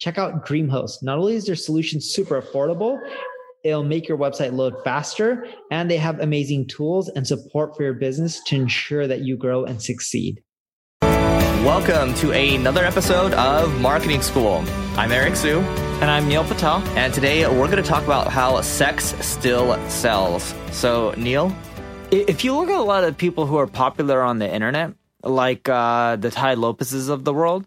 Check out DreamHost. Not only is their solution super affordable, it'll make your website load faster, and they have amazing tools and support for your business to ensure that you grow and succeed. Welcome to another episode of Marketing School. I'm Eric Siu. And I'm Neil Patel. And today we're going to talk about how sex still sells. So, Neil? If you look at a lot of people who are popular on the internet, like uh, the Tai Lopez's of the world,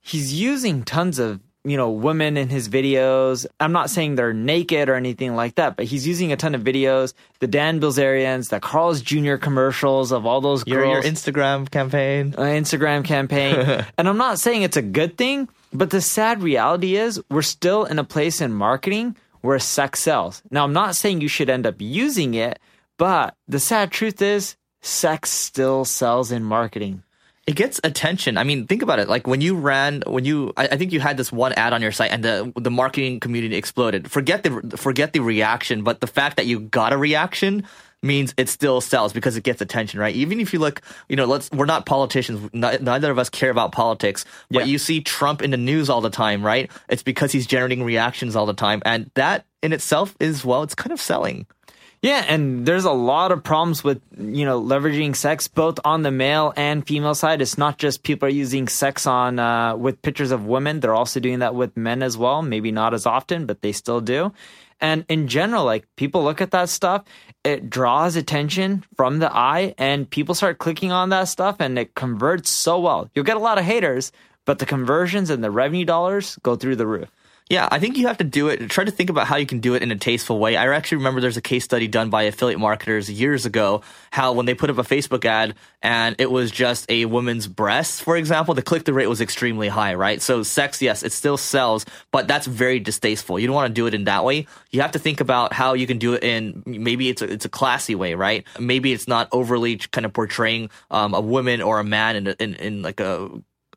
he's using tons of you know women in his videos. I'm not saying they're naked or anything like that, but he's using a ton of videos. The Dan Bilzerians, the Carl's Jr. commercials of all those your, girls. Your Instagram campaign, uh, Instagram campaign, and I'm not saying it's a good thing, but the sad reality is we're still in a place in marketing where sex sells. Now, I'm not saying you should end up using it, but the sad truth is sex still sells in marketing it gets attention. I mean, think about it. Like when you ran, when you, I, I, think you had this one ad on your site, and the the marketing community exploded. Forget the forget the reaction, but the fact that you got a reaction means it still sells because it gets attention, right? Even if you look, you know, let's we're not politicians. neither of us care about politics, but yeah. you see Trump in the news all the time, right? It's because he's generating reactions all the time, and that in itself is well, it's kind of selling. Yeah, and there's a lot of problems with you know leveraging sex both on the male and female side. It's not just people are using sex on uh, with pictures of women; they're also doing that with men as well. Maybe not as often, but they still do. And in general, like people look at that stuff, it draws attention from the eye, and people start clicking on that stuff, and it converts so well. You'll get a lot of haters, but the conversions and the revenue dollars go through the roof. Yeah, I think you have to do it. Try to think about how you can do it in a tasteful way. I actually remember there's a case study done by affiliate marketers years ago. How when they put up a Facebook ad and it was just a woman's breasts, for example, the click through rate was extremely high, right? So sex, yes, it still sells, but that's very distasteful. You don't want to do it in that way. You have to think about how you can do it in maybe it's a, it's a classy way, right? Maybe it's not overly kind of portraying um, a woman or a man in, in, in like a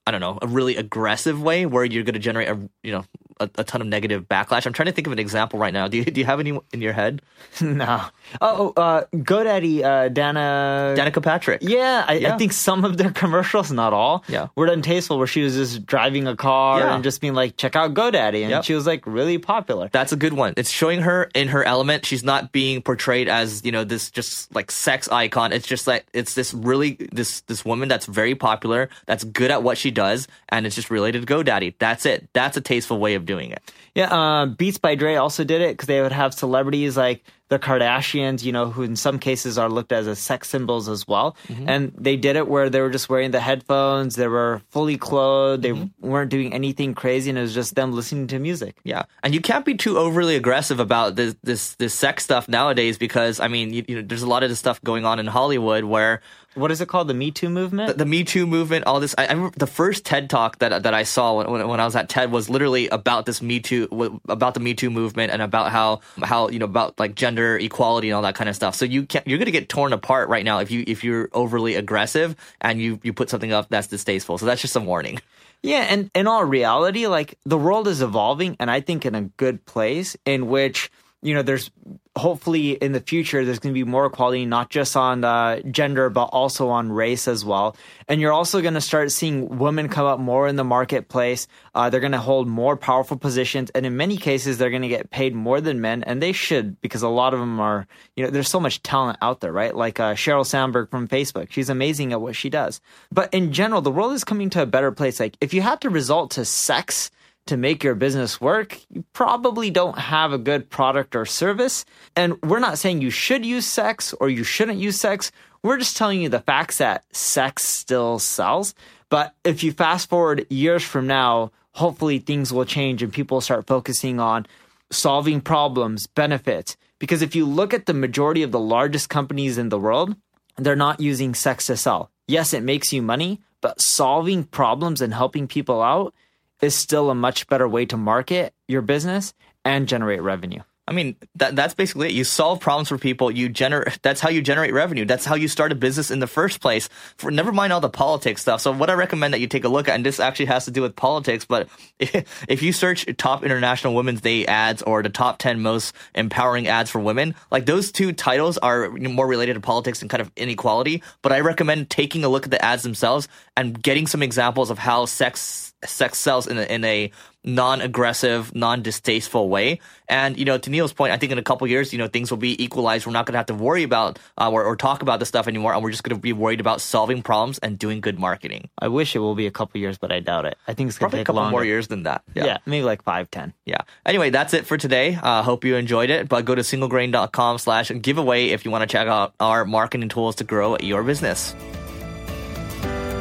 I don't know, a really aggressive way where you're going to generate a, you know, a, a, ton of negative backlash. I'm trying to think of an example right now. Do you, do you have any in your head? no. Oh, uh, GoDaddy, uh, Dana. Danica Patrick. Yeah I, yeah I, think some of their commercials, not all, yeah. were done tasteful where she was just driving a car yeah. and just being like, check out GoDaddy. And yep. she was like really popular. That's a good one. It's showing her in her element. She's not being portrayed as, you know, this just like sex icon. It's just like, it's this really, this, this woman that's very popular, that's good at what she does, and it's just related to GoDaddy. That's it. That's a tasteful way of doing it. Yeah, uh, Beats by Dre also did it because they would have celebrities like the Kardashians, you know, who in some cases are looked as as sex symbols as well. Mm-hmm. And they did it where they were just wearing the headphones, they were fully clothed, they mm-hmm. weren't doing anything crazy, and it was just them listening to music. Yeah, and you can't be too overly aggressive about this this this sex stuff nowadays because I mean, you, you know, there's a lot of this stuff going on in Hollywood where what is it called? The Me Too movement? The, the Me Too movement, all this. I, I, remember the first TED talk that that I saw when, when I was at TED was literally about this Me Too, about the Me Too movement and about how how you know about like gender equality and all that kind of stuff. So you can't. you're gonna get torn apart right now if you if you're overly aggressive and you you put something up that's distasteful. So that's just a warning. Yeah, and in all reality, like the world is evolving, and I think in a good place in which you know, there's hopefully in the future there's going to be more equality, not just on uh, gender but also on race as well. And you're also going to start seeing women come up more in the marketplace. Uh, they're going to hold more powerful positions, and in many cases they're going to get paid more than men, and they should because a lot of them are. You know, there's so much talent out there, right? Like uh, Sheryl Sandberg from Facebook, she's amazing at what she does. But in general, the world is coming to a better place. Like if you have to resort to sex to make your business work, you probably don't have a good product or service. And we're not saying you should use sex or you shouldn't use sex. We're just telling you the facts that sex still sells. But if you fast forward years from now, hopefully things will change and people start focusing on solving problems, benefits. Because if you look at the majority of the largest companies in the world, they're not using sex to sell. Yes, it makes you money, but solving problems and helping people out is still a much better way to market your business and generate revenue. I mean, that that's basically it. You solve problems for people. You generate. That's how you generate revenue. That's how you start a business in the first place. For never mind all the politics stuff. So what I recommend that you take a look at, and this actually has to do with politics, but if, if you search top international women's day ads or the top ten most empowering ads for women, like those two titles are more related to politics and kind of inequality. But I recommend taking a look at the ads themselves and getting some examples of how sex sex sells in a, in a non-aggressive, non-distasteful way. And you know, to Neil's point, I think in a couple years, you know, things will be equalized. We're not going to have to worry about uh, or, or, talk about this stuff anymore, and we're just going to be worried about solving problems and doing good marketing. I wish it will be a couple years, but I doubt it. I think it's going to take a couple longer. more years than that. Yeah. yeah, maybe like five, ten. Yeah. Anyway, that's it for today. Uh, hope you enjoyed it. But go to singlegrain.com slash giveaway if you want to check out our marketing tools to grow your business.